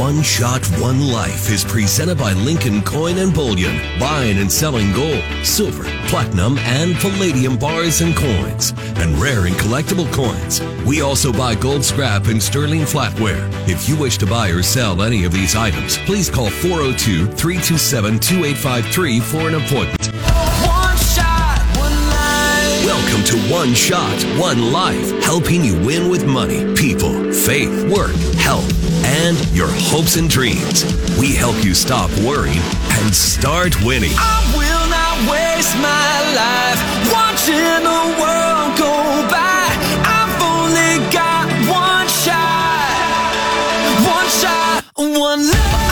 One Shot, One Life is presented by Lincoln Coin and Bullion, buying and selling gold, silver, platinum, and palladium bars and coins, and rare and collectible coins. We also buy gold scrap and sterling flatware. If you wish to buy or sell any of these items, please call 402 327 2853 for an appointment. One Shot, One Life, helping you win with money, people, faith, work, health, and your hopes and dreams. We help you stop worrying and start winning. I will not waste my life watching the world go by. I've only got one shot, one shot, one life.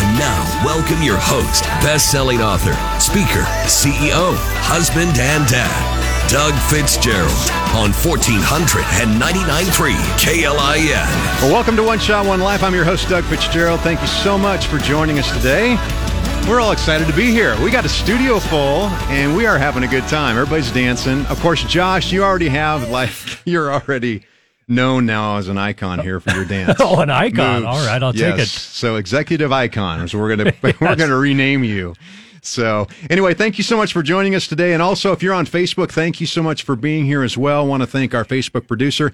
And now, welcome your host, best selling author, speaker, CEO, husband, and dad, Doug Fitzgerald on 1499.3 KLIN. Well, welcome to One Shot, One Life. I'm your host, Doug Fitzgerald. Thank you so much for joining us today. We're all excited to be here. We got a studio full and we are having a good time. Everybody's dancing. Of course, Josh, you already have, like, you're already known now as an icon here for your dance. Oh, an icon. moves. All right, I'll take it. So, executive icon. So, we're going to, we're going to rename you. So, anyway, thank you so much for joining us today. And also, if you're on Facebook, thank you so much for being here as well. I want to thank our Facebook producer,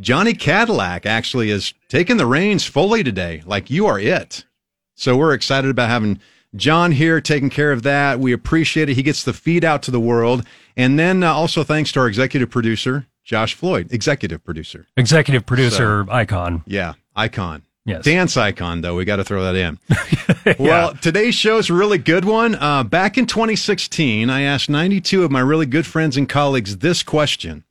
Johnny Cadillac, actually is taking the reins fully today. Like, you are it. So, we're excited about having John here taking care of that. We appreciate it. He gets the feed out to the world. And then uh, also thanks to our executive producer, Josh Floyd, executive producer. Executive producer icon. Yeah, icon. Yes. Dance icon, though. We got to throw that in. Well, today's show's a really good one. Uh, back in 2016, I asked 92 of my really good friends and colleagues this question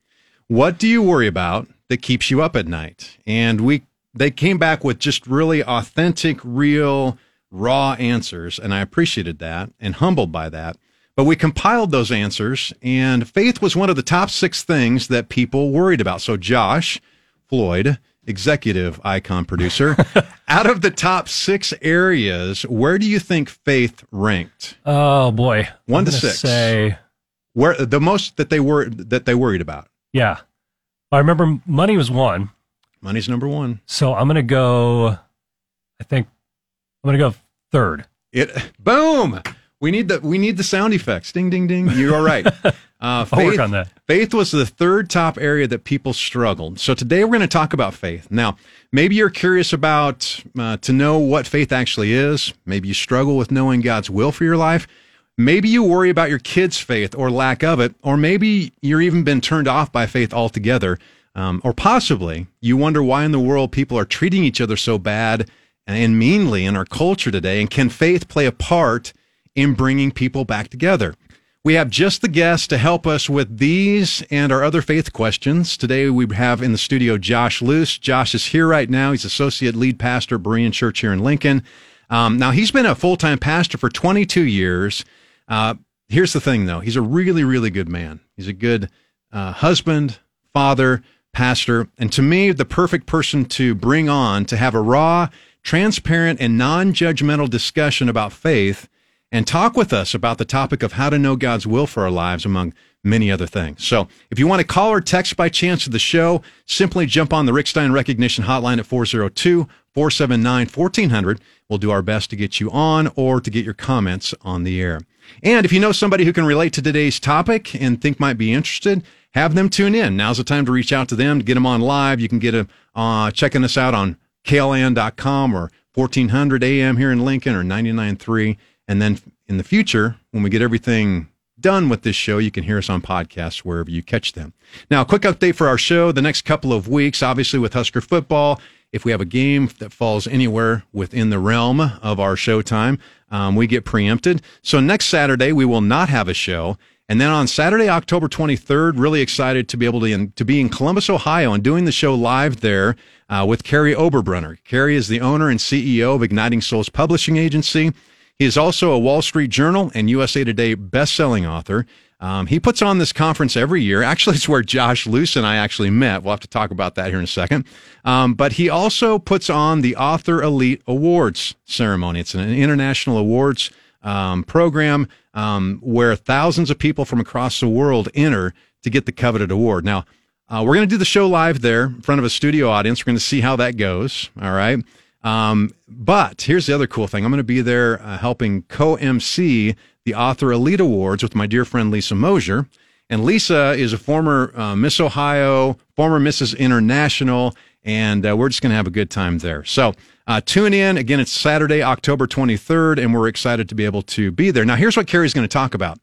What do you worry about that keeps you up at night? And we they came back with just really authentic, real, raw answers. And I appreciated that and humbled by that. But we compiled those answers, and faith was one of the top six things that people worried about. So, Josh, Floyd, executive icon producer, out of the top six areas, where do you think faith ranked? Oh boy. One I'm to six. Say Where the most that they were that they worried about? yeah. I remember money was one, Money's number one. so I'm gonna go. I think I'm gonna go third. It boom. We need the we need the sound effects. Ding ding ding. You're all right. Uh, I'll faith, work on that. Faith was the third top area that people struggled. So today we're going to talk about faith. Now, maybe you're curious about uh, to know what faith actually is. Maybe you struggle with knowing God's will for your life. Maybe you worry about your kids' faith or lack of it, or maybe you're even been turned off by faith altogether. Um, or possibly you wonder why in the world people are treating each other so bad and meanly in our culture today. And can faith play a part in bringing people back together? We have just the guest to help us with these and our other faith questions. Today we have in the studio Josh Luce. Josh is here right now. He's associate lead pastor at Berean Church here in Lincoln. Um, now he's been a full time pastor for 22 years. Uh, here's the thing, though. He's a really, really good man. He's a good uh, husband, father, pastor, and to me, the perfect person to bring on to have a raw, transparent, and non judgmental discussion about faith and talk with us about the topic of how to know God's will for our lives, among many other things. So, if you want to call or text by chance to the show, simply jump on the Rick Stein Recognition Hotline at 402 479 1400. We'll do our best to get you on or to get your comments on the air. And if you know somebody who can relate to today's topic and think might be interested, have them tune in. Now's the time to reach out to them, to get them on live. You can get them uh, checking us out on klin.com or 1400 AM here in Lincoln or 99.3. And then in the future, when we get everything done with this show, you can hear us on podcasts wherever you catch them. Now, a quick update for our show the next couple of weeks, obviously with Husker football. If we have a game that falls anywhere within the realm of our show time, um, we get preempted. So next Saturday, we will not have a show. And then on Saturday, October 23rd, really excited to be able to, in, to be in Columbus, Ohio, and doing the show live there uh, with Kary Oberbrunner. Kary is the owner and CEO of Igniting Souls Publishing Agency. He is also a Wall Street Journal and USA Today best-selling author. Um, he puts on this conference every year. Actually, it's where Josh Luce and I actually met. We'll have to talk about that here in a second. Um, but he also puts on the Author Elite Awards ceremony. It's an international awards um, program um, where thousands of people from across the world enter to get the coveted award. Now, uh, we're going to do the show live there in front of a studio audience. We're going to see how that goes. All right. Um, but here's the other cool thing. I'm going to be there uh, helping co-MC the Author Elite Awards with my dear friend Lisa Mosier. And Lisa is a former uh, Miss Ohio, former Mrs. International, and uh, we're just going to have a good time there. So uh, tune in. Again, it's Saturday, October 23rd, and we're excited to be able to be there. Now, here's what Kary's going to talk about.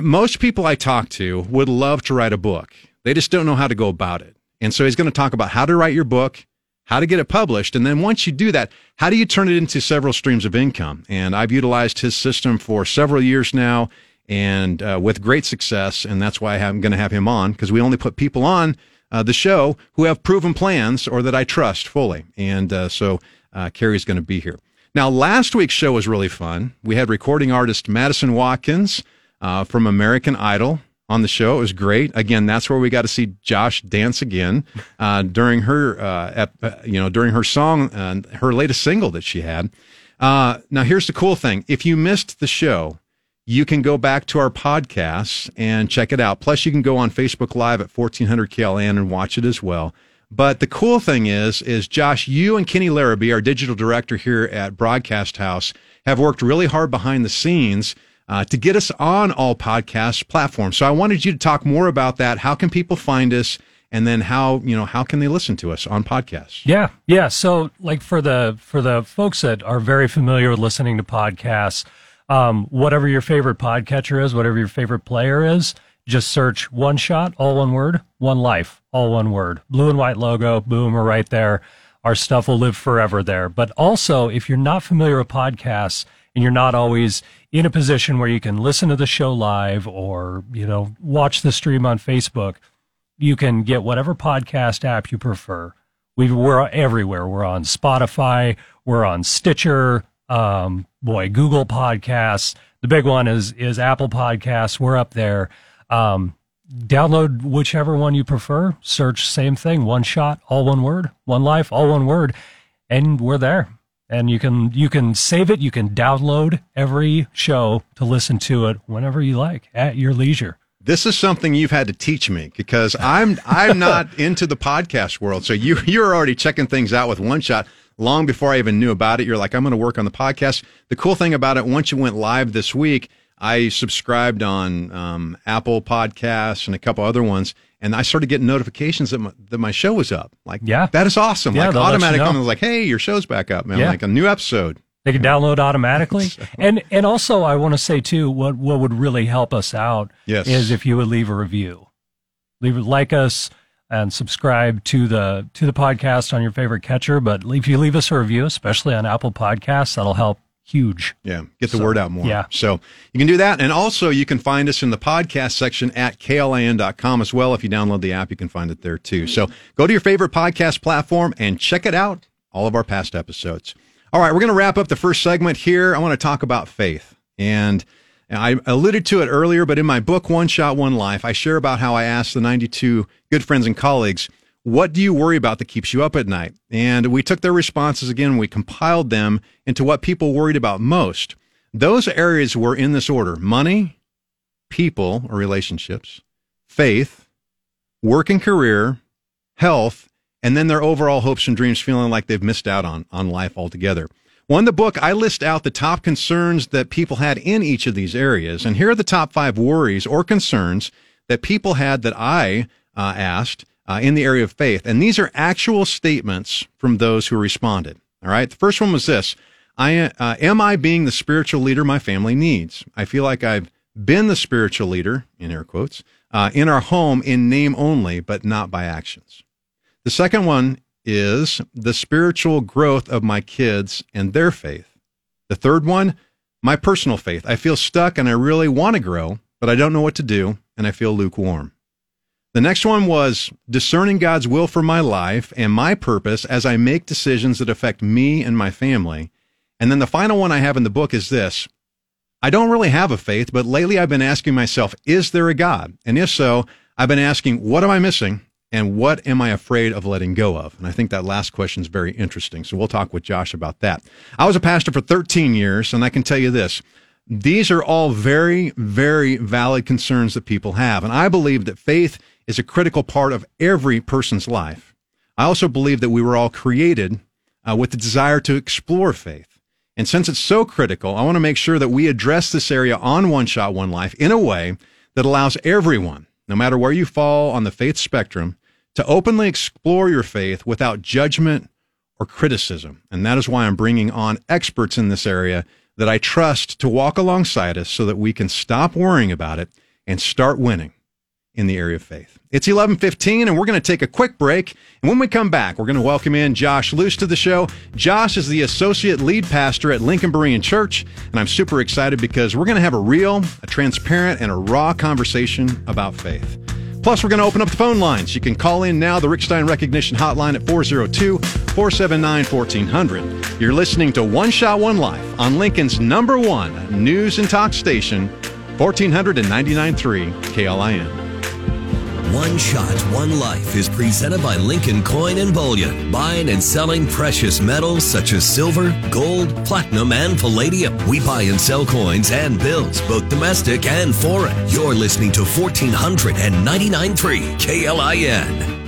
Most people I talk to would love to write a book. They just don't know how to go about it. And so he's going to talk about how to write your book, how to get it published. And then once you do that, how do you turn it into several streams of income? And I've utilized his system for several years now and uh, with great success. And that's why I'm going to have him on because we only put people on uh, the show who have proven plans or that I trust fully. And uh, so uh, Kary's going to be here. Now, last week's show was really fun. We had recording artist Madison Watkins uh, from American Idol on the show. It was great. Again, that's where we got to see Josh dance again uh, during her, uh, ep- uh, you know, during her song, uh, her latest single that she had. Uh, now, here's the cool thing: if you missed the show, you can go back to our podcast and check it out. Plus, you can go on Facebook Live at 1400 KLIN and watch it as well. But the cool thing is, is Josh, you and Kenny Larrabee, our digital director here at Broadcast House, have worked really hard behind the scenes uh, to get us on all podcast platforms. So I wanted you to talk more about that. How can people find us? And then how, you know, how can they listen to us on podcasts? Yeah, yeah. So, like for the for the folks that are very familiar with listening to podcasts, um, whatever your favorite podcatcher is, whatever your favorite player is, just search one shot, all one word, one life, all one word. Blue and white logo, boom, we're right there. Our stuff will live forever there. But also, if you're not familiar with podcasts and you're not always in a position where you can listen to the show live or, you know, watch the stream on Facebook, you can get whatever podcast app you prefer. We, we're everywhere. We're on Spotify. We're on Stitcher. Um, boy, Google Podcasts. The big one is is Apple Podcasts. We're up there. Um, download whichever one you prefer. Search same thing, one shot, all one word, one life, all one word, and we're there. And you can you can save it. You can download every show to listen to it whenever you like at your leisure. This is something you've had to teach me because I'm I'm not into the podcast world. So you you're already checking things out with one shot long before I even knew about it. You're like, I'm going to work on the podcast. The cool thing about it, once you went live this week, I subscribed on um, Apple Podcasts and a couple other ones, and I started getting notifications that my, that my show was up. Like, Yeah. that is awesome. Yeah, like they'll you automatic know. comment was like, hey, your show's back up, man. Yeah. Like a new episode. They can download automatically. And and also I want to say too, what what would really help us out Yes. is if you would leave a review. Leave like us and subscribe to the to the podcast on your favorite catcher. But if you leave us a review, especially on Apple Podcasts, that'll help huge. Yeah, get the So, word out more. yeah. So you can do that. And also, you can find us in the podcast section at klin.com as well. If you download the app, you can find it there too. So go to your favorite podcast platform and check it out. All of our past episodes. All right, we're going to wrap up the first segment here. I want to talk about faith. And I alluded to it earlier, but in my book, One Shot, One Life, I share about how I asked the 92 good friends and colleagues, what do you worry about that keeps you up at night? And we took their responses again, we compiled them into what people worried about most. Those areas were in this order money, people or relationships, faith, work and career, health, and then their overall hopes and dreams feeling like they've missed out on, on life altogether. Well, in the book, I list out the top concerns that people had in each of these areas. And here are the top five worries or concerns that people had that I uh, asked uh, in the area of faith. And these are actual statements from those who responded. All right. The first one was this I, uh, Am I being the spiritual leader my family needs? I feel like I've been the spiritual leader, in air quotes, uh, in our home in name only, but not by actions. The second one is the spiritual growth of my kids and their faith. The third one, my personal faith. I feel stuck and I really want to grow, but I don't know what to do and I feel lukewarm. The next one was discerning God's will for my life and my purpose as I make decisions that affect me and my family. And then the final one I have in the book is this. I don't really have a faith, but lately I've been asking myself, is there a God? And if so, I've been asking, what am I missing? And what am I afraid of letting go of? And I think that last question is very interesting. So we'll talk with Josh about that. I was a pastor for 13 years, and I can tell you this. These are all very, very valid concerns that people have. And I believe that faith is a critical part of every person's life. I also believe that we were all created uh, with the desire to explore faith. And since it's so critical, I want to make sure that we address this area on One Shot, One Life in a way that allows everyone, no matter where you fall on the faith spectrum, to openly explore your faith without judgment or criticism. And that is why I'm bringing on experts in this area that I trust to walk alongside us so that we can stop worrying about it and start winning in the area of faith. It's 11:15 and we're going to take a quick break and when we come back we're going to welcome in Josh Luce to the show. Josh is the associate lead pastor at Lincoln Berean Church and I'm super excited because we're going to have a real, a transparent and a raw conversation about faith. Plus, we're going to open up the phone lines. You can call in now, the Rick Stein Recognition Hotline at 402 479 1400. You're listening to One Shot, One Life on Lincoln's number one news and talk station, 1499.3 KLIN. One Shot, One Life is presented by Lincoln Coin and Bullion, buying and selling precious metals such as silver, gold, platinum, and palladium. We buy and sell coins and bills, both domestic and foreign. You're listening to 1499.3 KLIN.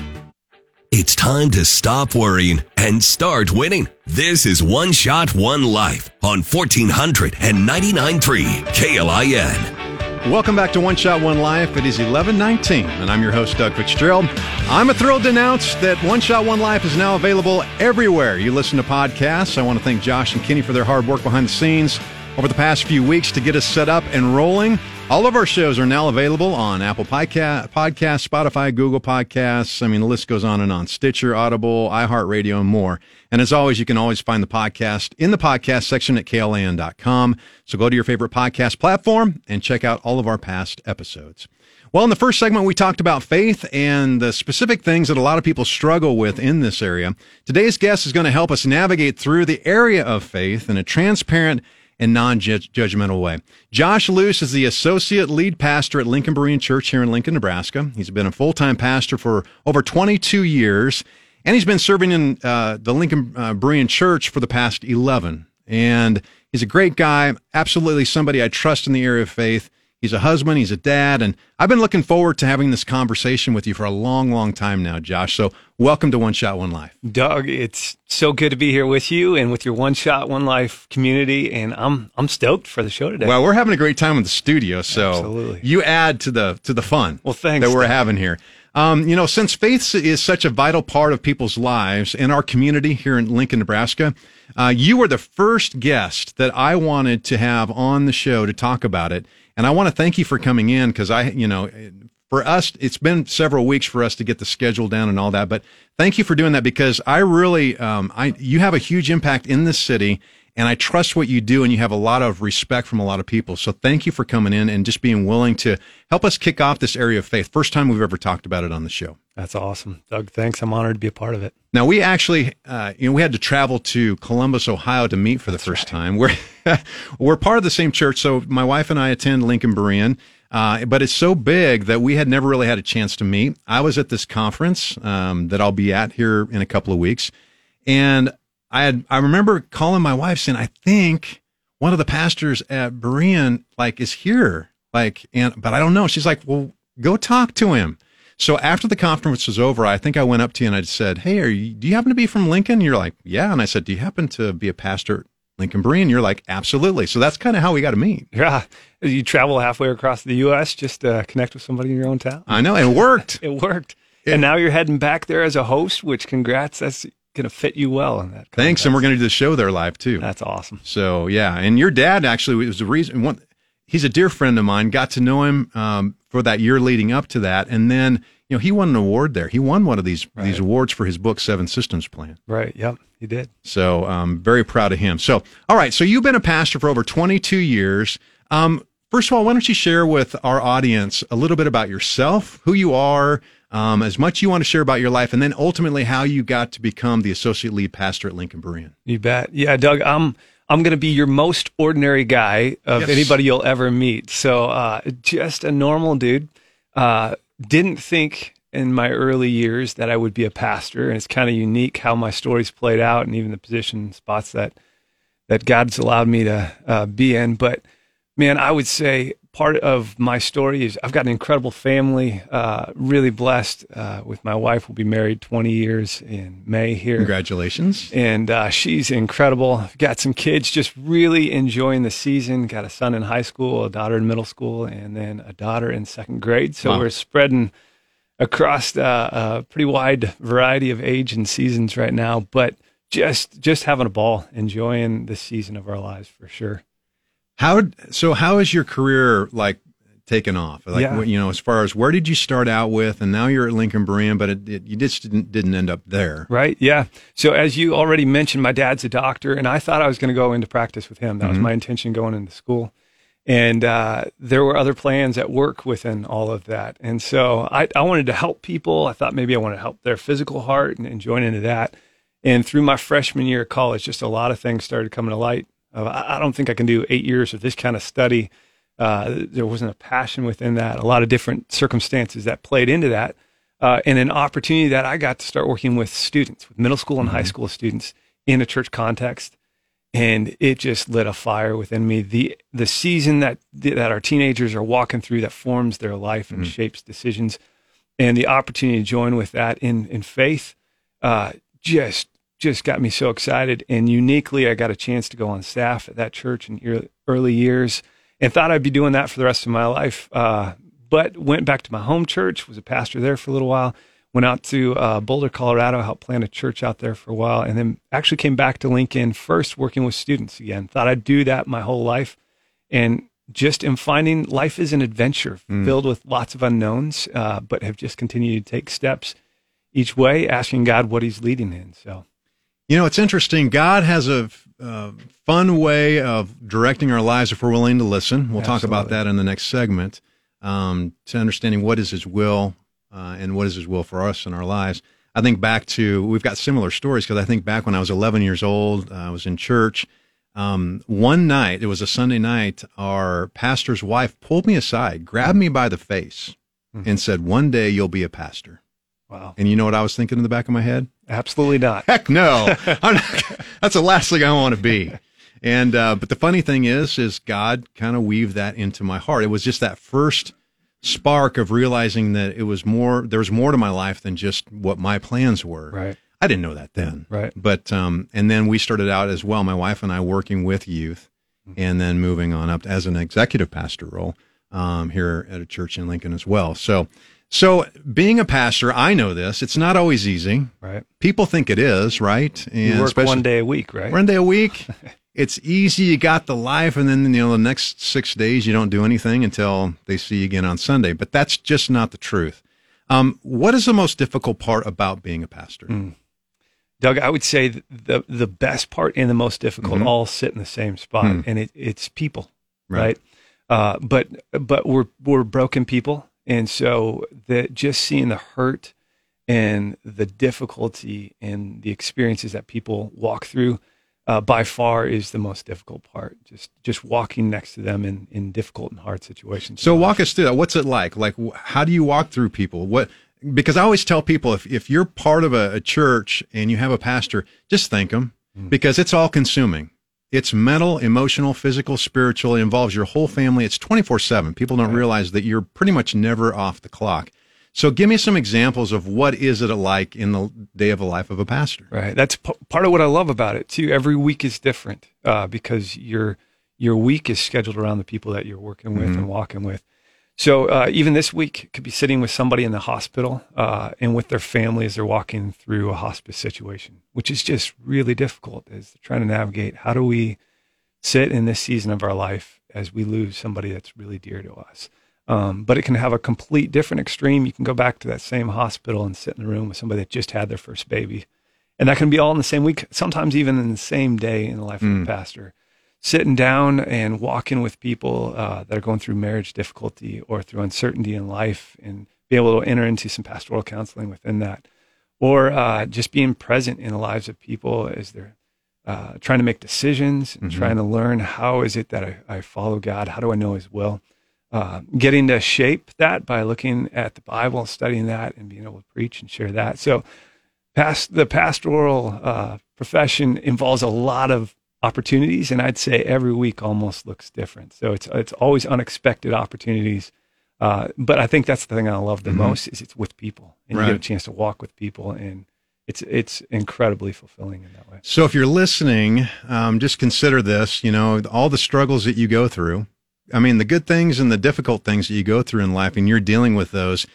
It's time to stop worrying and start winning. This is One Shot, One Life on 1499.3 KLIN. Welcome back to One Shot, One Life. It is 1119, and I'm your host, Doug Fitzgerald. I'm a thrilled to announce that One Shot, One Life is now available everywhere you listen to podcasts. I want to thank Josh and Kenny for their hard work behind the scenes over the past few weeks to get us set up and rolling. All of our shows are now available on Apple Podcast, Podcast, Spotify, Google Podcasts. I mean, the list goes on and on. Stitcher, Audible, iHeartRadio, and more. And as always, you can always find the podcast in the podcast section at KLIN.com. So go to your favorite podcast platform and check out all of our past episodes. Well, in the first segment, we talked about faith and the specific things that a lot of people struggle with in this area. Today's guest is going to help us navigate through the area of faith in a transparent and non-judgmental way. Josh Luce is the associate lead pastor at Lincoln Berean Church here in Lincoln, Nebraska. He's been a full-time pastor for over 22 years, and he's been serving in uh, the Lincoln uh, Berean Church for the past 11. And he's a great guy, absolutely somebody I trust in the area of faith. He's a husband, he's a dad, and I've been looking forward to having this conversation with you for a long, long time now, Josh. So, welcome to One Shot, One Life. Doug, it's so good to be here with you and with your One Shot, One Life community, and I'm I'm stoked for the show today. Well, we're having a great time in the studio, so Absolutely. you add to the to the fun. Well, thanks, that we're Doug. having here. Um, you know, since faith is such a vital part of people's lives in our community here in Lincoln, Nebraska, uh, you were the first guest that I wanted to have on the show to talk about it. And I want to thank you for coming in because I, you know, for us, it's been several weeks for us to get the schedule down and all that. But thank you for doing that because I really, um, I, you have a huge impact in this city and I trust what you do and you have a lot of respect from a lot of people. So thank you for coming in and just being willing to help us kick off this area of faith. First time we've ever talked about it on the show. That's awesome, Doug. Thanks. I'm honored to be a part of it. Now we actually, uh, you know, we had to travel to Columbus, Ohio, to meet for the first time. We're we're part of the same church, so my wife and I attend Lincoln Berean. Uh, but it's so big that we had never really had a chance to meet. I was at this conference um, that I'll be at here in a couple of weeks, and I had I remember calling my wife saying, "I think one of the pastors at Berean like is here, like, and but I don't know." She's like, "Well, go talk to him." So after the conference was over, I think I went up to you and I said, "Hey, are you? Do you happen to be from Lincoln?" You're like, "Yeah," and I said, "Do you happen to be a pastor?" at Lincoln Berean, you're like, absolutely. So that's kind of how we got to meet. Yeah, you travel halfway across the U.S. just to connect with somebody in your own town. I know it worked. It worked, and now you're heading back there as a host. Which, congrats, that's going to fit you well in that. Thanks, and we're going to do the show there live too. That's awesome. So yeah, and your dad actually was the reason. One, he's a dear friend of mine. Got to know him um, for that year leading up to that, and then you know he won an award there. He won one of these Right. these awards for his book Seven Systems Plan. Right. Yep. He did. So um, very proud of him. So all right, so you've been a pastor for over 22 years. Um, first of all, why don't you share with our audience a little bit about yourself, who you are, um, as much you want to share about your life, and then ultimately how you got to become the associate lead pastor at Lincoln Berean. You bet. Yeah, Doug, I'm I'm going to be your most ordinary guy of Yes. anybody you'll ever meet. So, uh, just a normal dude. Uh, didn't think in my early years that I would be a pastor, and it's kind of unique how my stories played out, and even the position spots that that God's allowed me to uh, be in. But man, I would say part of my story is I've got an incredible family, uh, really blessed uh, with my wife. We'll be married 20 years in May here. Congratulations. And uh, she's incredible. I've got some kids just really enjoying the season. Got a son in high school, a daughter in middle school, and then a daughter in second grade. So Wow. we're spreading across uh, a pretty wide variety of age and seasons right now, but just just having a ball, enjoying the season of our lives for sure. How so? How is your career like taken off? Like Yeah. you know, as far as where did you start out with, and now you're at Lincoln Berean, but it, it, you just didn't didn't end up there. Right. Yeah. So as you already mentioned, my dad's a doctor, and I thought I was going to go into practice with him. That was my intention going into school. And uh, there were other plans at work within all of that. And so I, I wanted to help people. I thought maybe I wanted to help their physical heart and, and join into that. And through my freshman year of college, just a lot of things started coming to light. I, I don't think I can do eight years of this kind of study. Uh, there wasn't a passion within that. A lot of different circumstances that played into that uh, and an opportunity that I got to start working with students, with middle school and high school students in a church context, and it just lit a fire within me. the The season that that our teenagers are walking through that forms their life and shapes decisions, and the opportunity to join with that in in faith, uh, just just got me so excited. And uniquely, I got a chance to go on staff at that church in early years, and thought I'd be doing that for the rest of my life. Uh, but went back to my home church, was a pastor there for a little while. Went out to uh, Boulder, Colorado, helped plant a church out there for a while, and then actually came back to Lincoln first, working with students again. Thought I'd do that my whole life, and just am finding life is an adventure filled with lots of unknowns, uh, but have just continued to take steps each way, asking God what He's leading in. So You know, it's interesting. God has a uh, fun way of directing our lives if we're willing to listen. We'll talk about that in the next segment. Um, to understanding what is His will uh, and what is His will for us in our lives. I think back to we've got similar stories because I think back when I was 11 years old, uh, I was in church. Um, one night, it was a Sunday night. Our pastor's wife pulled me aside, grabbed me by the face, and said, "One day you'll be a pastor." wow, And you know what I was thinking in the back of my head? Absolutely not. Heck no. I'm not, that's the last thing I want to be. And uh, but the funny thing is, is God kind of weaved that into my heart. It was just that first spark of realizing that it was more. There was more to my life than just what my plans were. Right. I didn't know that then. Right. But um, and then we started out as well. My wife and I working with youth, and then moving on up as an executive pastor role um, here at a church in Lincoln as well. So. So, being a pastor, I know this. It's not always easy. Right. People think it is, right? You work one day a week, right? one day a week. it's easy. You got the life, and then you know the next six days you don't do anything until they see you again on Sunday. But that's just not the truth. Um, what is the most difficult part about being a pastor? Mm. Doug, I would say the the best part and the most difficult Mhm. all sit in the same spot, Hmm. and it, it's people, Right. right? Uh, but but we're we're broken people, and so that just seeing the hurt and the difficulty and the experiences that people walk through, uh, by far is the most difficult part. Just just walking next to them in in difficult and hard situations. So walk us through that. What's it like? Like, how do you walk through people? What? Because I always tell people if if you're part of a, a church and you have a pastor, just thank them because it's all consuming. It's mental, emotional, physical, spiritual. It involves your whole family. It's 24 7. People don't realize that you're pretty much never off the clock. So give me some examples of what is it like in the day of a life of a pastor? Right. That's p- part of what I love about it too. Every week is different uh, because your your week is scheduled around the people that you're working with and walking with. So uh, even this week could be sitting with somebody in the hospital uh, and with their family as they're walking through a hospice situation, which is just really difficult. As they're trying to navigate how do we sit in this season of our life as we lose somebody that's really dear to us. Um, but it can have a complete different extreme. You can go back to that same hospital and sit in the room with somebody that just had their first baby and that can be all in the same week, sometimes even in the same day in the life of a pastor. Sitting down and walking with people uh, that are going through marriage difficulty or through uncertainty in life, and be able to enter into some pastoral counseling within that, or uh, just being present in the lives of people as they're uh, trying to make decisions and trying to learn how is it that I, I follow God? How do I know His will? Uh, getting to shape that by looking at the Bible, studying that, and being able to preach and share that. So, past the pastoral uh, profession involves a lot of opportunities, and I'd say every week almost looks different. So it's it's always unexpected opportunities. Uh, but I think that's the thing I love the most is it's with people, and Right. you get a chance to walk with people, and it's it's incredibly fulfilling in that way. So if you're listening, um, just consider this. You know, all the struggles that you go through. I mean, the good things and the difficult things that you go through in life, and you're dealing with those.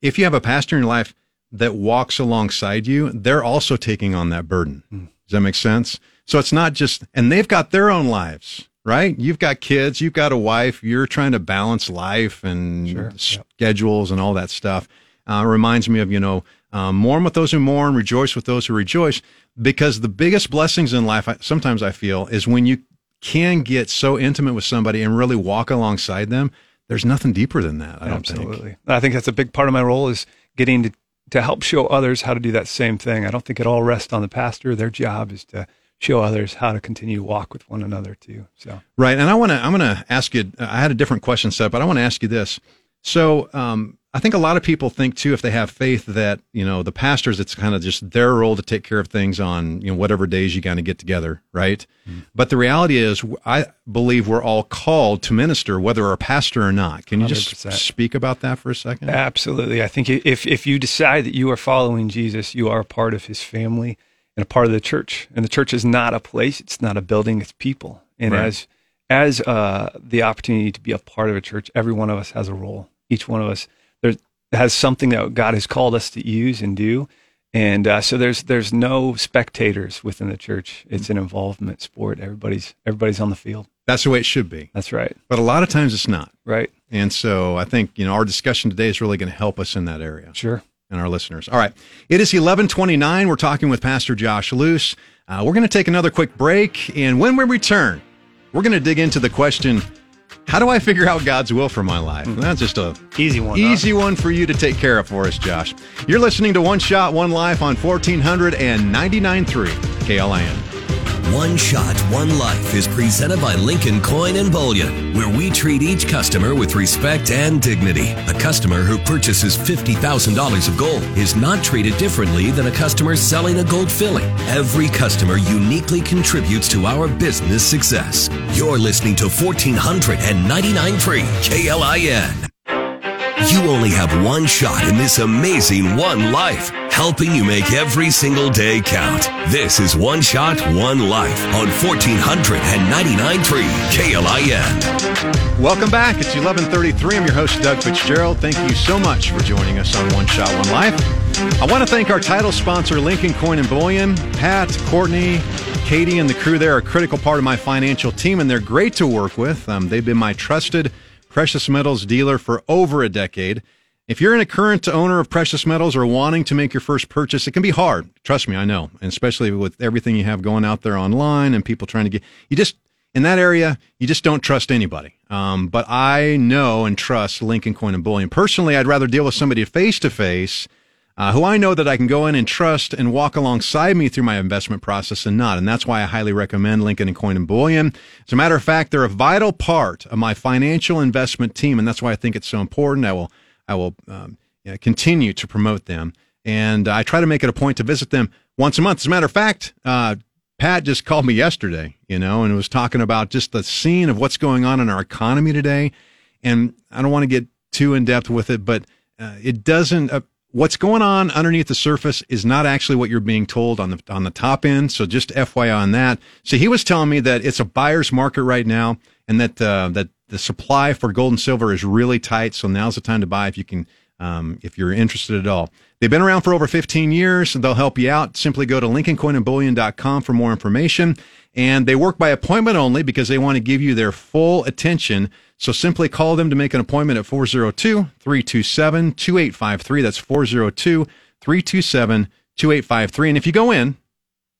If you have a pastor in your life that walks alongside you, they're also taking on that burden. Does that make sense? So it's not just, and they've got their own lives, right? You've got kids, you've got a wife, you're trying to balance life and Sure, yep. schedules and all that stuff. Uh, reminds me of, you know, um, mourn with those who mourn, rejoice with those who rejoice. Because the biggest blessings in life, I, sometimes I feel, is when you can get so intimate with somebody and really walk alongside them. There's nothing deeper than that. I don't think. Absolutely. I think that's a big part of my role is getting to, to help show others how to do that same thing. I don't think it all rests on the pastor. Their job is to show others how to continue to walk with one another too. So Right. And I want to, I'm going to ask you, I had a different question set, but I want to ask you this. So, um, I think a lot of people think too, if they have faith that, you know, the pastors, it's kind of just their role to take care of things on, you know, whatever days you kind of get together. Right. But the reality is, I believe we're all called to minister, whether we're a pastor or not. Can you just 100%. speak about that for a second? absolutely. I think if, if you decide that you are following Jesus, you are a part of his family and a part of the church. And the church is not a place. It's not a building. It's people. And Right. as, as, uh, the opportunity to be a part of a church, every one of us has a role. Each one of us there has something that God has called us to use and do. And uh, so there's there's no spectators within the church. It's an involvement sport. Everybody's everybody's on the field. That's the way it should be. That's right. But a lot of times it's not. Right. And so I think, you know, our discussion today is really going to help us in that area. Sure. And our listeners. All right. It is 1129. We're talking with Pastor Josh Luce. Uh, we're going to take another quick break. And when we return, we're going to dig into the question, how do I figure out God's will for my life? And that's just a Easy one. huh? easy one for you to take care of for us, Josh. You're listening to One Shot, One Life on 1499.3 KLIN. One Shot, One Life is presented by Lincoln Coin and Bullion, where we treat each customer with respect and dignity. A customer who purchases $50,000 of gold is not treated differently than a customer selling a gold filling. Every customer uniquely contributes to our business success. You're listening to 1499.3 KLIN. You only have one shot in this amazing one life, helping you make every single day count. This is One Shot, One Life on 1499.3 KLIN. Welcome back. It's 1133. I'm your host, Doug Fitzgerald. Thank you so much for joining us on One Shot, One Life. I want to thank our title sponsor, Lincoln Coin and Bullion. Pat, Courtney, Katie, and the crew there are a critical part of my financial team, and they're great to work with. Um, they've been my trusted precious metals dealer for over a decade. If you're an a current owner of precious metals or wanting to make your first purchase, it can be hard. Trust me, I know. And especially with everything you have going out there online and people trying to get, you just, in that area, you just don't trust anybody. Um, but I know and trust Lincoln Coin and Bullion. Personally, I'd rather deal with somebody face to face uh, who I know that I can go in and trust and walk alongside me through my investment process and not. And that's why I highly recommend Lincoln and Coin and Bullion. As a matter of fact, they're a vital part of my financial investment team, and that's why I think it's so important. I will, I will um, you know, continue to promote them, and I try to make it a point to visit them once a month. As a matter of fact, uh, Pat just called me yesterday, you know, and was talking about just the scene of what's going on in our economy today. And I don't want to get too in depth with it, but uh, it doesn't. What's going on underneath the surface is not actually what you're being told on the on the top end. So just FYI on that. So he was telling me that it's a buyer's market right now, and that uh, that the supply for gold and silver is really tight. So now's the time to buy if you can, um, if you're interested at all. They've been around for over 15 years, they'll help you out. Simply go to lincolncoinandbullion.com for more information. And they work by appointment only because they want to give you their full attention. So simply call them to make an appointment at 402-327-2853. That's 402-327-2853. And if you go in,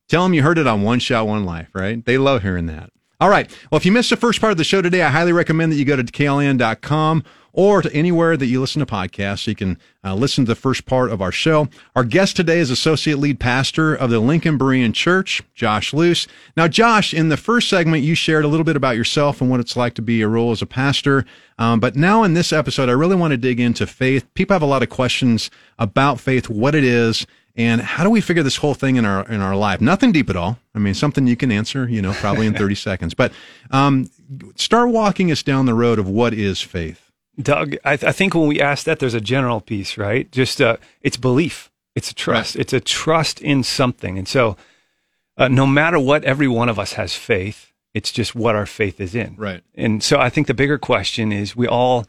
tell them you heard it on One Shot, One Life, right? They love hearing that. All right. Well, if you missed the first part of the show today, I highly recommend that you go to klin.com or to anywhere that you listen to podcasts so you can uh, listen to the first part of our show. Our guest today is Associate Lead Pastor of the Lincoln Berean Church, Josh Luce. Now, Josh, in the first segment, you shared a little bit about yourself and what it's like to be a role as a pastor. Um, but now in this episode, I really want to dig into faith. People have a lot of questions about faith, what it is, And how do we figure this whole thing in our in our life? Nothing deep at all. I mean, something you can answer, you know, probably in 30 seconds. But um, start walking us down the road of what is faith. Doug, I, th- I think when we ask that, there's a general piece, right? Just uh, it's belief, it's a trust, Right. it's a trust in something. And so, uh, no matter what, every one of us has faith. It's just what our faith is in. Right. And so, I think the bigger question is we all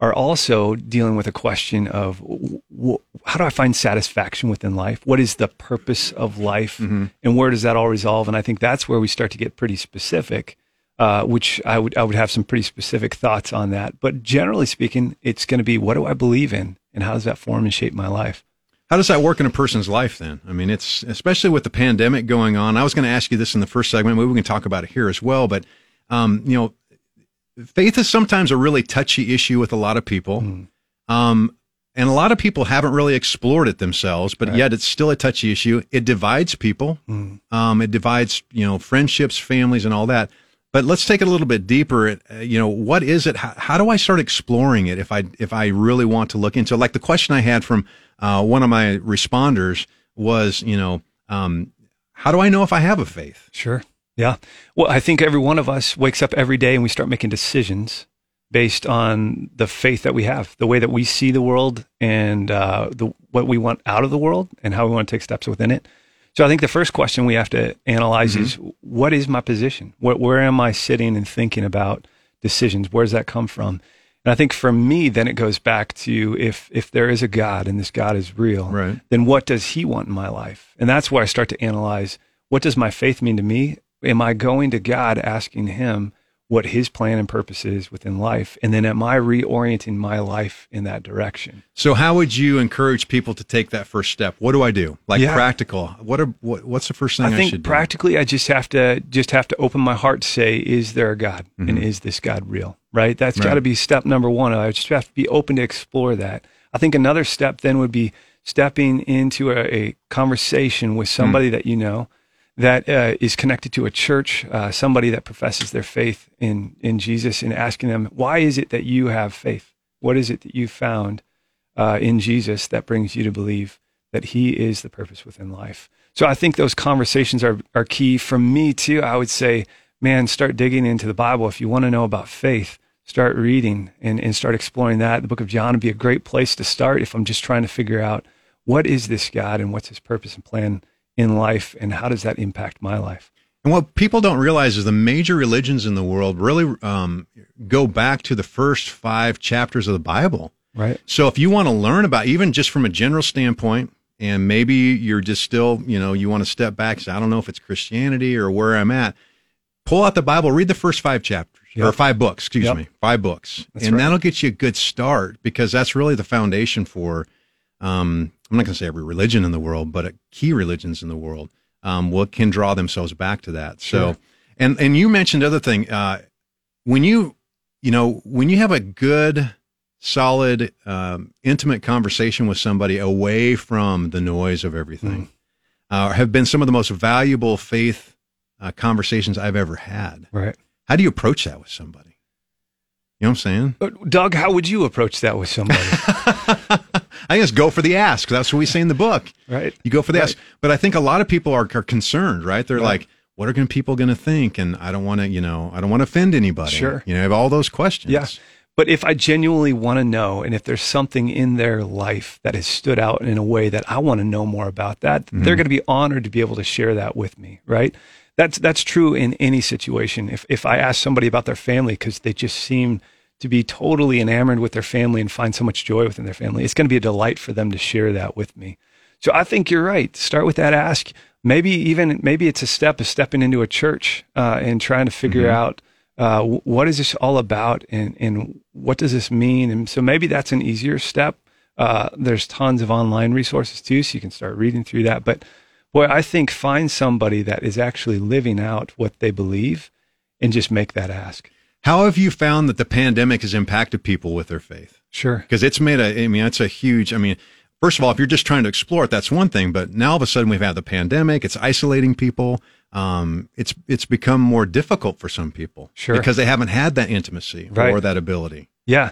are also dealing with a question of w- w- how do I find satisfaction within life? What is the purpose of life? And where does that all resolve? And I think that's where we start to get pretty specific, uh, which I would, I would have some pretty specific thoughts on that. But generally speaking, it's going to be what do I believe in and how does that form and shape my life? How does that work in a person's life then? I mean, it's especially with the pandemic going on. I was going to ask you this in the first segment. Maybe we can talk about it here as well. But, um, you know, faith is sometimes a really touchy issue with a lot of people. Um, and a lot of people haven't really explored it themselves, but yet it's still a touchy issue. It divides people. Um, it divides, you know, friendships, families, and all that. But let's take it a little bit deeper. Uh, you know, what is it? How, how do I start exploring it if I if I really want to look into? Like the question I had from uh, one of my responders was, you know, um, how do I know if I have a faith? Sure. Yeah. Well, I think every one of us wakes up every day and we start making decisions based on the faith that we have, the way that we see the world, and uh, the what we want out of the world, and how we want to take steps within it. So I think the first question we have to analyze mm-hmm. is what is my position? What, where am I sitting and thinking about decisions? Where does that come from? And I think for me, then it goes back to if if there is a God and this God is real, Right. then what does He want in my life? And that's where I start to analyze what does my faith mean to me? Am I going to God asking Him what His plan and purpose is within life? And then am I reorienting my life in that direction? So, how would you encourage people to take that first step? What do I do? Like Yeah. practical. What are what, what's the first thing I, I think should do? practically, I just have to just have to open my heart to say, is there a God, and is this God real? Right. That's got to Mm-hmm. Be step number one. I just have to be open to explore that. I think another step then would be stepping into a, a conversation with Hmm. somebody that you know that uh, is connected to a church, uh, somebody that professes their faith in in Jesus, and asking them, why is it that you have faith? What is it that you found uh, in Jesus that brings you to believe that He is the purpose within life? So I think those conversations are are key. For me too, I would say, man, start digging into the Bible if you want to know about faith. Start reading and, and start exploring that. The book of John would be a great place to start if I'm just trying to figure out what is this God and what's his purpose and plan in life and how does that impact my life? And what people don't realize is the major religions in the world really um, go back to the first five chapters of the Bible. Right. So if you want to learn about, even just from a general standpoint, and maybe you're just still, you know, you want to step back, say, I don't know if it's Christianity or where I'm at, pull out the Bible, read the first five chapters or five books, excuse Yep. me, five books. That's and right. that'll get you a good start because that's really the foundation for, um, I'm not going to say every religion in the world, but uh, key religions in the world, um, what can draw themselves back to that. So, Sure. and, and you mentioned the other thing, uh, when you, you know, when you have a good, solid, um, intimate conversation with somebody away from the noise of everything, uh, have been some of the most valuable faith uh, conversations I've ever had. Right. How do you approach that with somebody? You know what I'm saying? But Doug, how would you approach that with somebody? I just go for the ask. That's what we say in the book. right. You go for the Right. ask. But I think a lot of people are, are concerned, right? They're Right. like, what are gonna, people going to think? And I don't want to, you know, I don't want to offend anybody. Sure. You know, I have all those questions. Yeah. But if I genuinely want to know, and if there's something in their life that has stood out in a way that I want to know more about that, mm-hmm. they're going to be honored to be able to share that with me, right? That's that's true in any situation. If if I ask somebody about their family because they just seem to be totally enamored with their family and find so much joy within their family, it's going to be a delight for them to share that with me. So I think you're right. Start with that ask. Maybe even maybe it's a step of stepping into a church uh, and trying to figure out uh, what is this all about and, and what does this mean? And so maybe that's an easier step. Uh, there's tons of online resources too, so you can start reading through that. But boy, I think find somebody that is actually living out what they believe and just make that ask. How have you found that the pandemic has impacted people with their faith? Sure. Because it's made a, I mean, that's a huge, I mean, first of all, if you're just trying to explore it, that's one thing. But now all of a sudden we've had the pandemic, it's isolating people. Um, it's, it's become more difficult for some people. Sure. Because they haven't had that intimacy Right. or that ability. Yeah.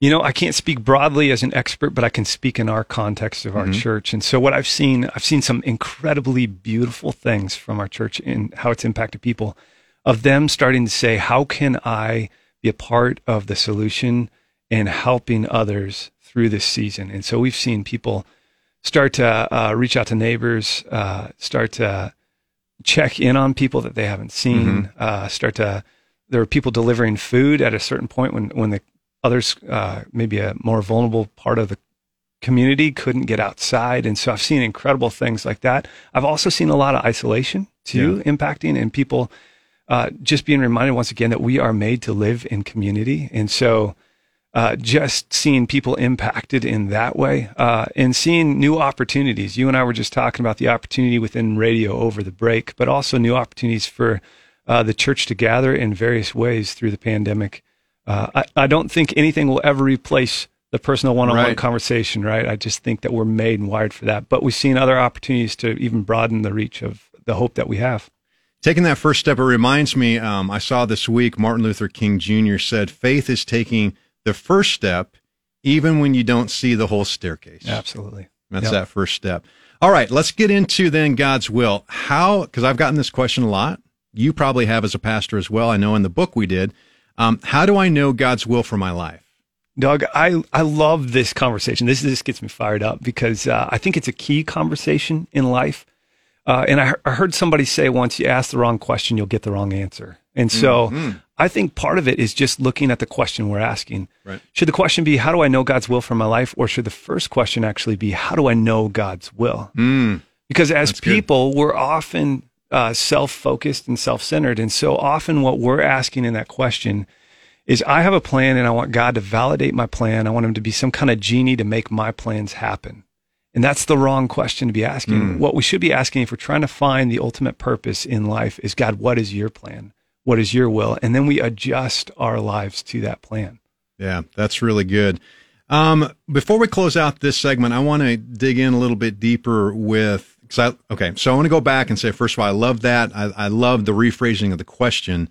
You know, I can't speak broadly as an expert, but I can speak in our context of our Mm-hmm. church. And so what I've seen, I've seen some incredibly beautiful things from our church in how it's impacted people of them starting to say, how can I be a part of the solution and helping others through this season? And so we've seen people start to uh, reach out to neighbors, uh, start to check in on people that they haven't seen, uh, start to, there were people delivering food at a certain point when, when the others, uh, maybe a more vulnerable part of the community couldn't get outside. And so I've seen incredible things like that. I've also seen a lot of isolation too impacting and people, uh, just being reminded once again that we are made to live in community. And so, uh, just seeing people impacted in that way, uh, and seeing new opportunities. You and I were just talking about the opportunity within radio over the break, but also new opportunities for uh, the church to gather in various ways through the pandemic. Uh, I, I don't think anything will ever replace the personal one-on-one Right. conversation, right? I just think that we're made and wired for that. But we've seen other opportunities to even broaden the reach of the hope that we have. Taking that first step, it reminds me. Um, I saw this week Martin Luther King Jr. said, "Faith is taking the first step, even when you don't see the whole staircase." Absolutely. That's Yep. that first step. All right, let's get into then God's will. How? Because I've gotten this question a lot. You probably have as a pastor as well. I know in the book we did. Um, how do I know God's will for my life? Doug, I, I love this conversation. This this gets me fired up because uh, I think it's a key conversation in life. Uh, and I, I heard somebody say once, you ask the wrong question, you'll get the wrong answer. And so I think part of it is just looking at the question we're asking. Right. Should the question be, how do I know God's will for my life? Or should the first question actually be, how do I know God's will? Mm, Because as That's good. people, we're often uh, self focused and self centered. And so often what we're asking in that question is I have a plan and I want God to validate my plan. I want him to be some kind of genie to make my plans happen. And that's the wrong question to be asking. What we should be asking if we're trying to find the ultimate purpose in life is God, what is your plan? What is your will? And then we adjust our lives to that plan. yeah, that's really good. Um, before we close out this segment, I want to dig in a little bit deeper with. Cause I, okay, so I want to go back and say first of all, I love that. I, I love the rephrasing of the question.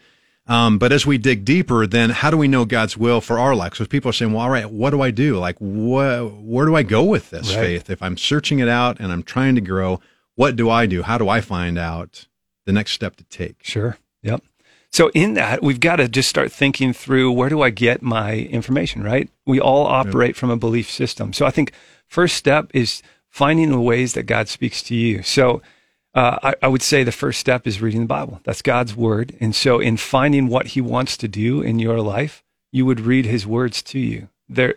Um, but as we dig deeper, then how do we know God's will for our life? Because people are saying, well, all right, what do I do? Like, wh- where do I go with this Right. faith? If I'm searching it out and I'm trying to grow, what do I do? How do I find out the next step to take? Sure. Yep. So in that, we've got to just start thinking through where do I get my information, right? We all operate from a belief system. So I think first step is finding the ways that God speaks to you. So uh, I, I would say the first step is reading the Bible. That's God's word. And so in finding what he wants to do in your life, you would read his words to you. They're,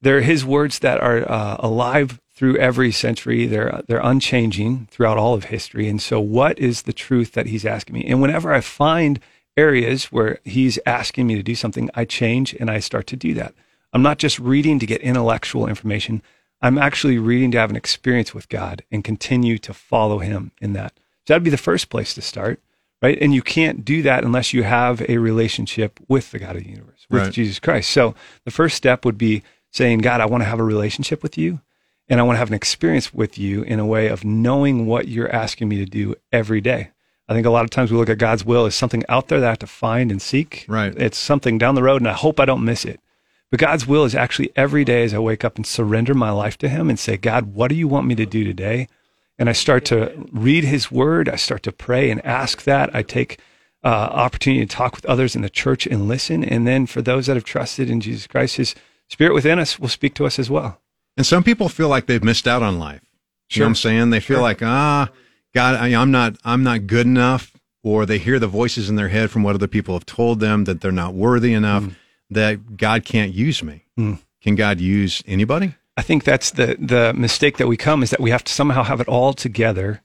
they're his words that are uh, alive through every century. They're they're unchanging throughout all of history. And so, what is the truth that he's asking me? And whenever I find areas where he's asking me to do something, I change and I start to do that. I'm not just reading to get intellectual information. I'm actually reading to have an experience with God and continue to follow Him in that. So that'd be the first place to start, right? And you can't do that unless you have a relationship with the God of the universe, with Right. Jesus Christ. So the first step would be saying, God, I want to have a relationship with you and I want to have an experience with you in a way of knowing what you're asking me to do every day. I think a lot of times we look at God's will as something out there that I have to find and seek. Right. It's something down the road and I hope I don't miss it. But God's will is actually every day as I wake up and surrender my life to Him and say, God, what do you want me to do today? And I start to read His Word. I start to pray and ask that. I take uh, opportunity to talk with others in the church and listen. And then for those that have trusted in Jesus Christ, His Spirit within us will speak to us as well. And some people feel like they've missed out on life. You know what I'm saying? They feel like, ah, God, I, I'm not, I'm not good enough. Or they hear the voices in their head from what other people have told them that they're not worthy enough, that God can't use me. Mm. Can God use anybody? I think that's the the mistake that we come is that we have to somehow have it all together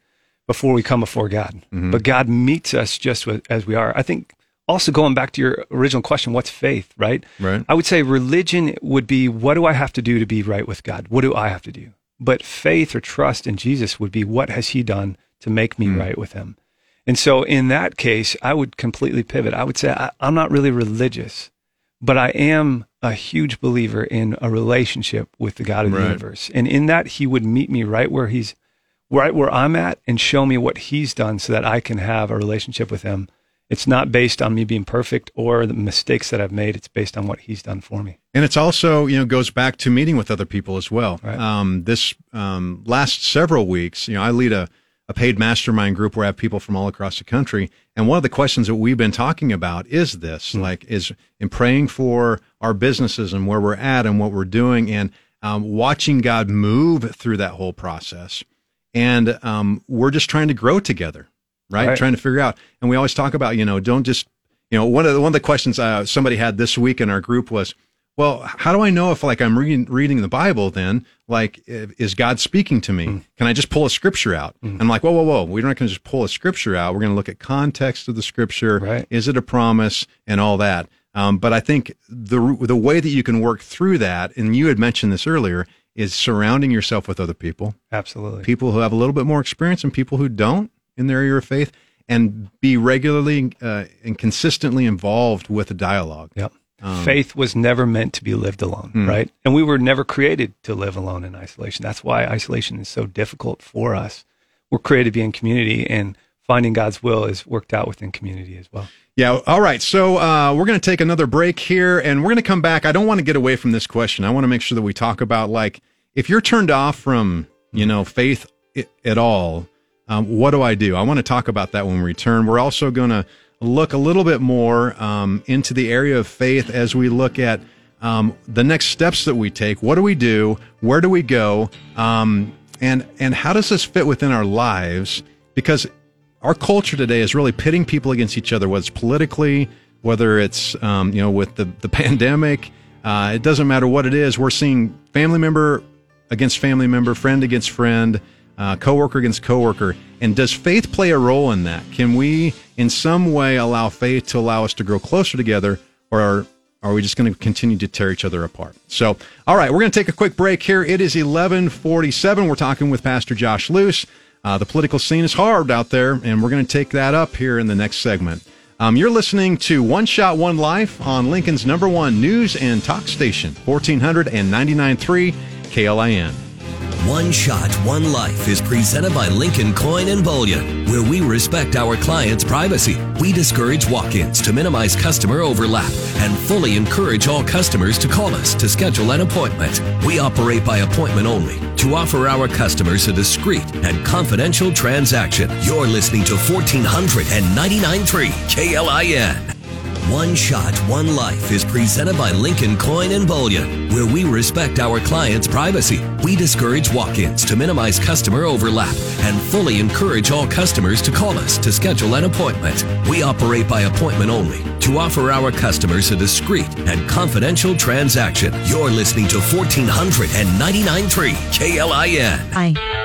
before we come before God. But God meets us just with, as we are. I think also going back to your original question, what's faith, right? Right. I would say religion would be what do I have to do to be right with God? What do I have to do? But faith or trust in Jesus would be what has he done to make me right with him? And so in that case, I would completely pivot. I would say I, I'm not really religious, but I am a huge believer in a relationship with the God of the universe. And in that, he would meet me right where he's, right where I'm at and show me what he's done so that I can have a relationship with him It's not based on me being perfect or the mistakes that I've made. It's based on what He's done for me. And it's also, you know, goes back to meeting with other people as well. Right. Um, this um, last several weeks, you know, I lead a, a paid mastermind group where I have people from all across the country. And one of the questions that we've been talking about is this, like, is in praying for our businesses and where we're at and what we're doing and um, watching God move through that whole process. And um, we're just trying to grow together, right? Right. Trying to figure out. And we always talk about, you know, don't just, you know, one of the, one of the questions uh, somebody had this week in our group was, well, how do I know if like I'm reading reading the Bible? Then, like, is God speaking to me? Can I just pull a scripture out? I'm like, whoa, whoa, whoa! We're not going to just pull a scripture out. We're going to look at context of the scripture. Right. Is it a promise and all that? Um, but I think the the way that you can work through that, and you had mentioned this earlier, is surrounding yourself with other people, Absolutely. people who have a little bit more experience and people who don't in their area of faith, and be regularly uh, and consistently involved with a dialogue. Yep. Faith was never meant to be lived alone, right? And we were never created to live alone in isolation. That's why isolation is so difficult for us. We're created to be in community, and finding God's will is worked out within community as well. Yeah. All right. So uh, we're going to take another break here, and we're going to come back. I don't want to get away from this question. I want to make sure that we talk about like if you're turned off from you know faith i- at all, um, what do I do? I want to talk about that when we return. We're also going to look a little bit more um, into the area of faith as we look at um, the next steps that we take. What do we do? Where do we go? Um, and and how does this fit within our lives? Because our culture today is really pitting people against each other, whether it's politically, whether it's um, you know with the the pandemic. Uh, it doesn't matter what it is. We're seeing family member against family member, friend against friend, uh, coworker against coworker. And does faith play a role in that? Can we, in some way, allow faith to allow us to grow closer together, or are, are we just going to continue to tear each other apart? So, all right, we're going to take a quick break here. It is eleven forty-seven. We're talking with Pastor Josh Luce. Uh, the political scene is hard out there, and we're going to take that up here in the next segment. Um, you're listening to One Shot, One Life on Lincoln's number one news and talk station, 1499.3 KLIN. One Shot, One Life is presented by Lincoln Coin and Bullion, where we respect our clients' privacy. We discourage walk ins to minimize customer overlap and fully encourage all customers to call us to schedule an appointment. We operate by appointment only to offer our customers a discreet and confidential transaction. You're listening to 1499.3 KLIN. One Shot, One Life is presented by Lincoln Coin and Bullion, where we respect our clients' privacy. We discourage walk ins to minimize customer overlap and fully encourage all customers to call us to schedule an appointment. We operate by appointment only to offer our customers a discreet and confidential transaction. You're listening to 1499.3 KLIN. Hi.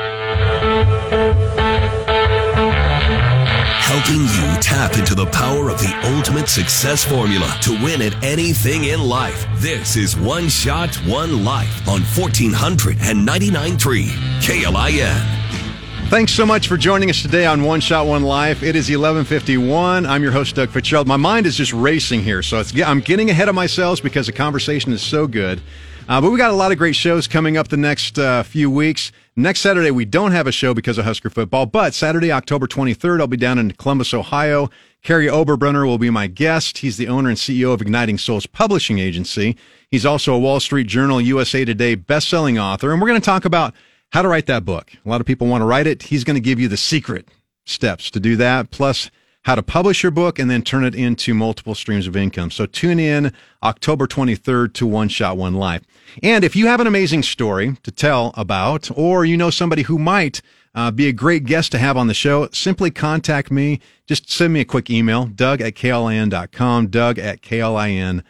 Helping you tap into the power of the ultimate success formula to win at anything in life. This is One Shot, One Life on 1499.3 KLIN. Thanks so much for joining us today on One Shot One Life. It is 11:51. I'm your host Doug Fitzgerald. My mind is just racing here, so I'm getting ahead of myself because the conversation is so good. Uh, but we got a lot of great shows coming up the next uh, few weeks. Next Saturday we don't have a show because of Husker football, but Saturday, October 23rd, I'll be down in Columbus, Ohio. Kary Oberbrunner will be my guest. He's the owner and CEO of Igniting Souls Publishing Agency. He's also a Wall Street Journal, USA Today best-selling author, and we're going to talk about how to write that book. A lot of people want to write it. He's going to give you the secret steps to do that, plus how to publish your book and then turn it into multiple streams of income. So tune in October 23rd to One Shot One Life. And if you have an amazing story to tell about, or you know somebody who might uh, be a great guest to have on the show, simply contact me. Just send me a quick email, doug at klin.com, doug at klin.com.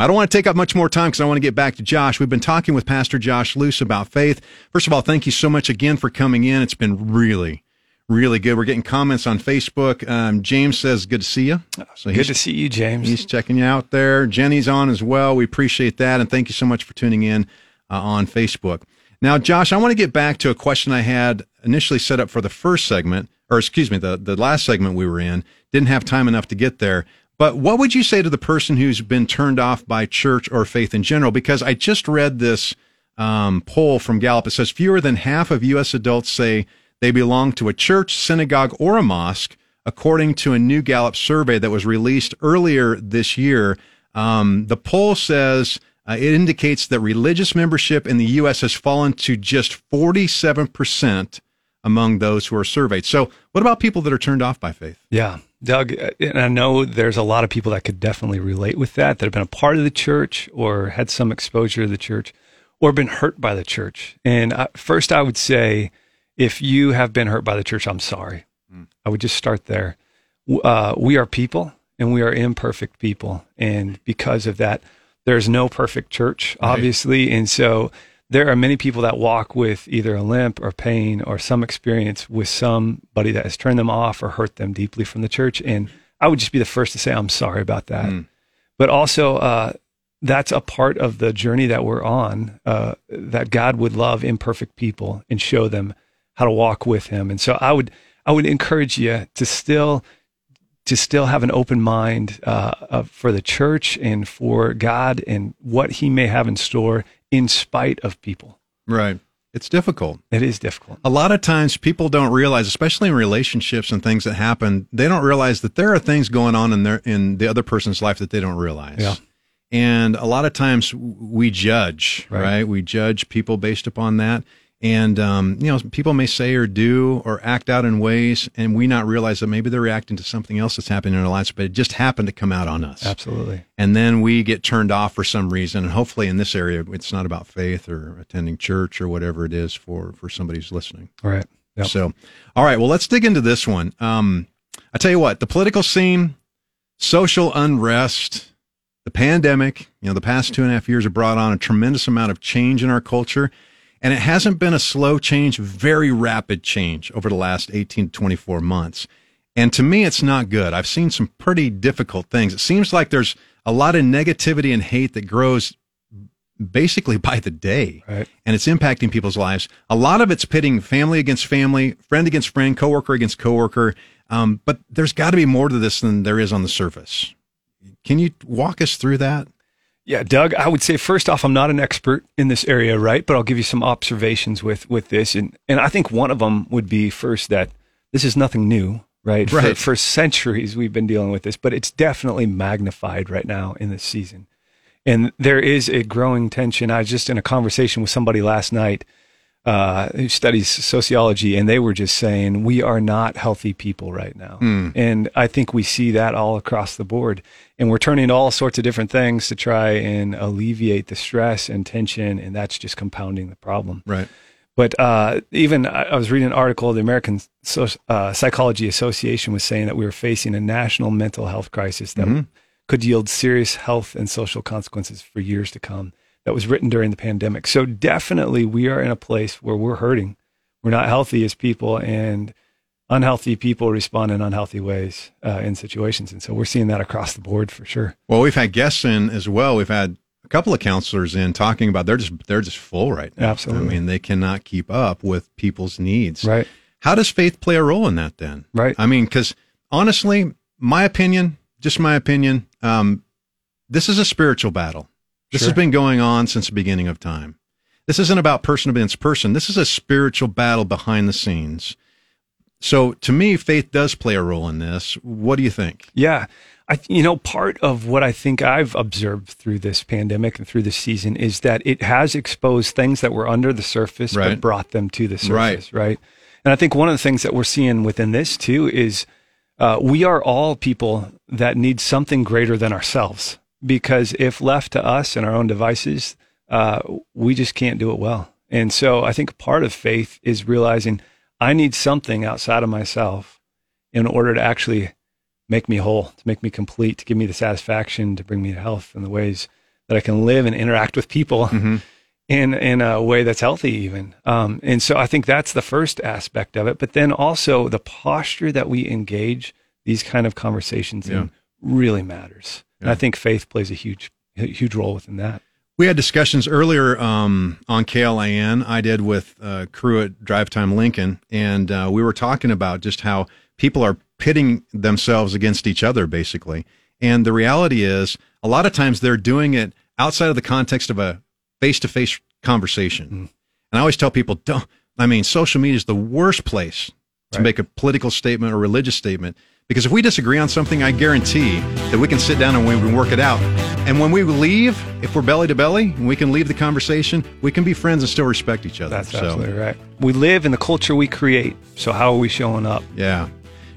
I don't want to take up much more time because I want to get back to Josh. We've been talking with Pastor Josh Luce about faith. First of all, thank you so much again for coming in. It's been really, really good. We're getting comments on Facebook. Um, James says, good to see you. So Good to see you, James. he's checking you out there. Jenny's on as well. We appreciate that. And thank you so much for tuning in uh, on Facebook. Now, Josh, I want to get back to a question I had initially set up for the first segment, or excuse me, the, the last segment we were in. Didn't have time enough to get there. But what would you say to the person who's been turned off by church or faith in general? Because I just read this um, poll from Gallup. It says fewer than half of U.S. adults say they belong to a church, synagogue, or a mosque, according to a new Gallup survey that was released earlier this year. Um, the poll says uh, it indicates that religious membership in the U.S. has fallen to just 47% among those who are surveyed. So, what about people that are turned off by faith? Yeah, Doug, uh, and I know there's a lot of people that could definitely relate with that, that have been a part of the church or had some exposure to the church or been hurt by the church. And I, first, I would say, if you have been hurt by the church, I'm sorry. Mm. I would just start there. Uh, we are people and we are imperfect people. And because of that, there's no perfect church, obviously. Right. And so there are many people that walk with either a limp or pain or some experience with somebody that has turned them off or hurt them deeply from the church. And I would just be the first to say, I'm sorry about that. Mm. But also, uh, that's a part of the journey that we're on, uh, that God would love imperfect people and show them how to walk with him. And so I would, I would encourage you to still to still have an open mind uh, for the church and for God and what He may have in store, in spite of people. Right. It's difficult. It is difficult. A lot of times people don't realize, especially in relationships and things that happen, they don't realize that there are things going on in their in the other person's life that they don't realize. Yeah. And a lot of times we judge, right? right? We judge people based upon that. And, um, you know, people may say or do or act out in ways, and we not realize that maybe they're reacting to something else that's happening in our lives, but it just happened to come out on us. Absolutely. And then we get turned off for some reason. And hopefully in this area, it's not about faith or attending church or whatever it is for, for somebody who's listening. All right. Yep. So, all right. Well, let's dig into this one. Um, I tell you what, the political scene, social unrest, the pandemic, you know, the past two and a half years have brought on a tremendous amount of change in our culture. And it hasn't been a slow change, very rapid change over the last 18 to 24 months. And to me, it's not good. I've seen some pretty difficult things. It seems like there's a lot of negativity and hate that grows basically by the day. Right. And it's impacting people's lives. A lot of it's pitting family against family, friend against friend, coworker against coworker. Um, but there's got to be more to this than there is on the surface. Can you walk us through that? Yeah, Doug, I would say first off, I'm not an expert in this area, right? But I'll give you some observations with with this, and and I think one of them would be first that this is nothing new, right? Right. For, for centuries we've been dealing with this, but it's definitely magnified right now in this season, and there is a growing tension. I was just in a conversation with somebody last night uh, who studies sociology, and they were just saying we are not healthy people right now. Mm. And I think we see that all across the board. And we're turning to all sorts of different things to try and alleviate the stress and tension, and that's just compounding the problem. Right. But uh, even I was reading an article, the American so- uh, Psychology Association was saying that we were facing a national mental health crisis that mm-hmm. could yield serious health and social consequences for years to come that was written during the pandemic. So definitely we are in a place where we're hurting. We're not healthy as people and unhealthy people respond in unhealthy ways uh, in situations. And so we're seeing that across the board for sure. Well, we've had guests in as well. We've had a couple of counselors in talking about they're just they're just full right now. Absolutely. I mean, they cannot keep up with people's needs. Right. How does faith play a role in that then? Right. I mean, because honestly, my opinion, just my opinion, um, this is a spiritual battle. This Sure. has been going on since the beginning of time. This isn't about person against person. This is a spiritual battle behind the scenes. So to me, faith does play a role in this. What do you think? Yeah. I, you know, part of what I think I've observed through this pandemic and through this season is that it has exposed things that were under the surface, Right. but brought them to the Right. surface, right. And I think one of the things that we're seeing within this too is uh, we are all people that need something greater than ourselves. Because if left to us and our own devices, uh, we just can't do it well. And so I think part of faith is realizing I need something outside of myself in order to actually make me whole, to make me complete, to give me the satisfaction, to bring me to health in the ways that I can live and interact with people Mhm. in in a way that's healthy even. Um, and so I think that's the first aspect of it. But then also the posture that we engage these kind of conversations Yeah. in really matters. And Yeah. I think faith plays a huge huge role within that. We had discussions earlier um, on KLIN. I did with uh, crew at Drive Time Lincoln, and uh, we were talking about just how people are pitting themselves against each other, basically. And the reality is, a lot of times they're doing it outside of the context of a face-to-face conversation. Mm. And I always tell people, don't. I mean, social media is the worst place to Right. make a political statement or religious statement Because if we disagree on something, I guarantee that we can sit down and we can work it out. And when we leave, if we're belly to belly, and we can leave the conversation, we can be friends and still respect each other. That's So, absolutely right. We live in the culture we create. So how are we showing up? Yeah.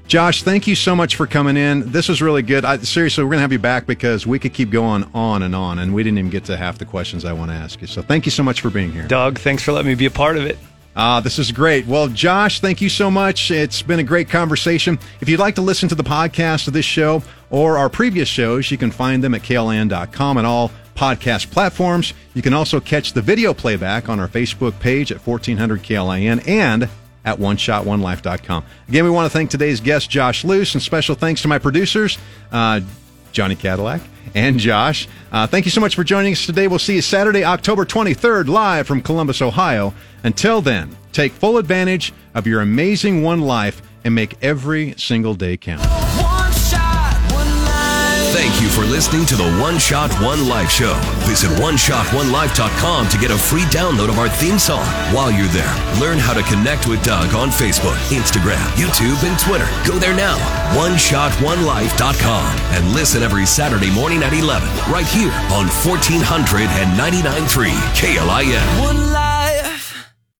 Josh, thank you so much for coming in. This was really good. I, seriously, we're going to have you back because we could keep going on and on, and we didn't even get to half the questions I want to ask you. So thank you so much for being here. Doug, thanks for letting me be a part of it. Ah, this is great. Well, Josh, thank you so much. It's been a great conversation. If you'd like to listen to the podcast of this show or our previous shows, you can find them at klin.com and all podcast platforms. You can also catch the video playback on our Facebook page at 1400 KLIN and at oneshotonelife.com. Again, we want to thank today's guest, Josh Luce, and special thanks to my producers, uh, Johnny Cadillac and Josh. Uh, thank you so much for joining us today. We'll see you Saturday, October 23rd, live from Columbus, Ohio. Until then, take full advantage of your amazing one life and make every single day count. Thank you for listening to the One Shot One Life Show. Visit OneShotOneLife.com to get a free download of our theme song. While you're there, learn how to connect with Doug on Facebook, Instagram, YouTube, and Twitter. Go there now, OneShotOneLife.com, and listen every Saturday morning at 11, right here on 1499.3 KLIN. One life.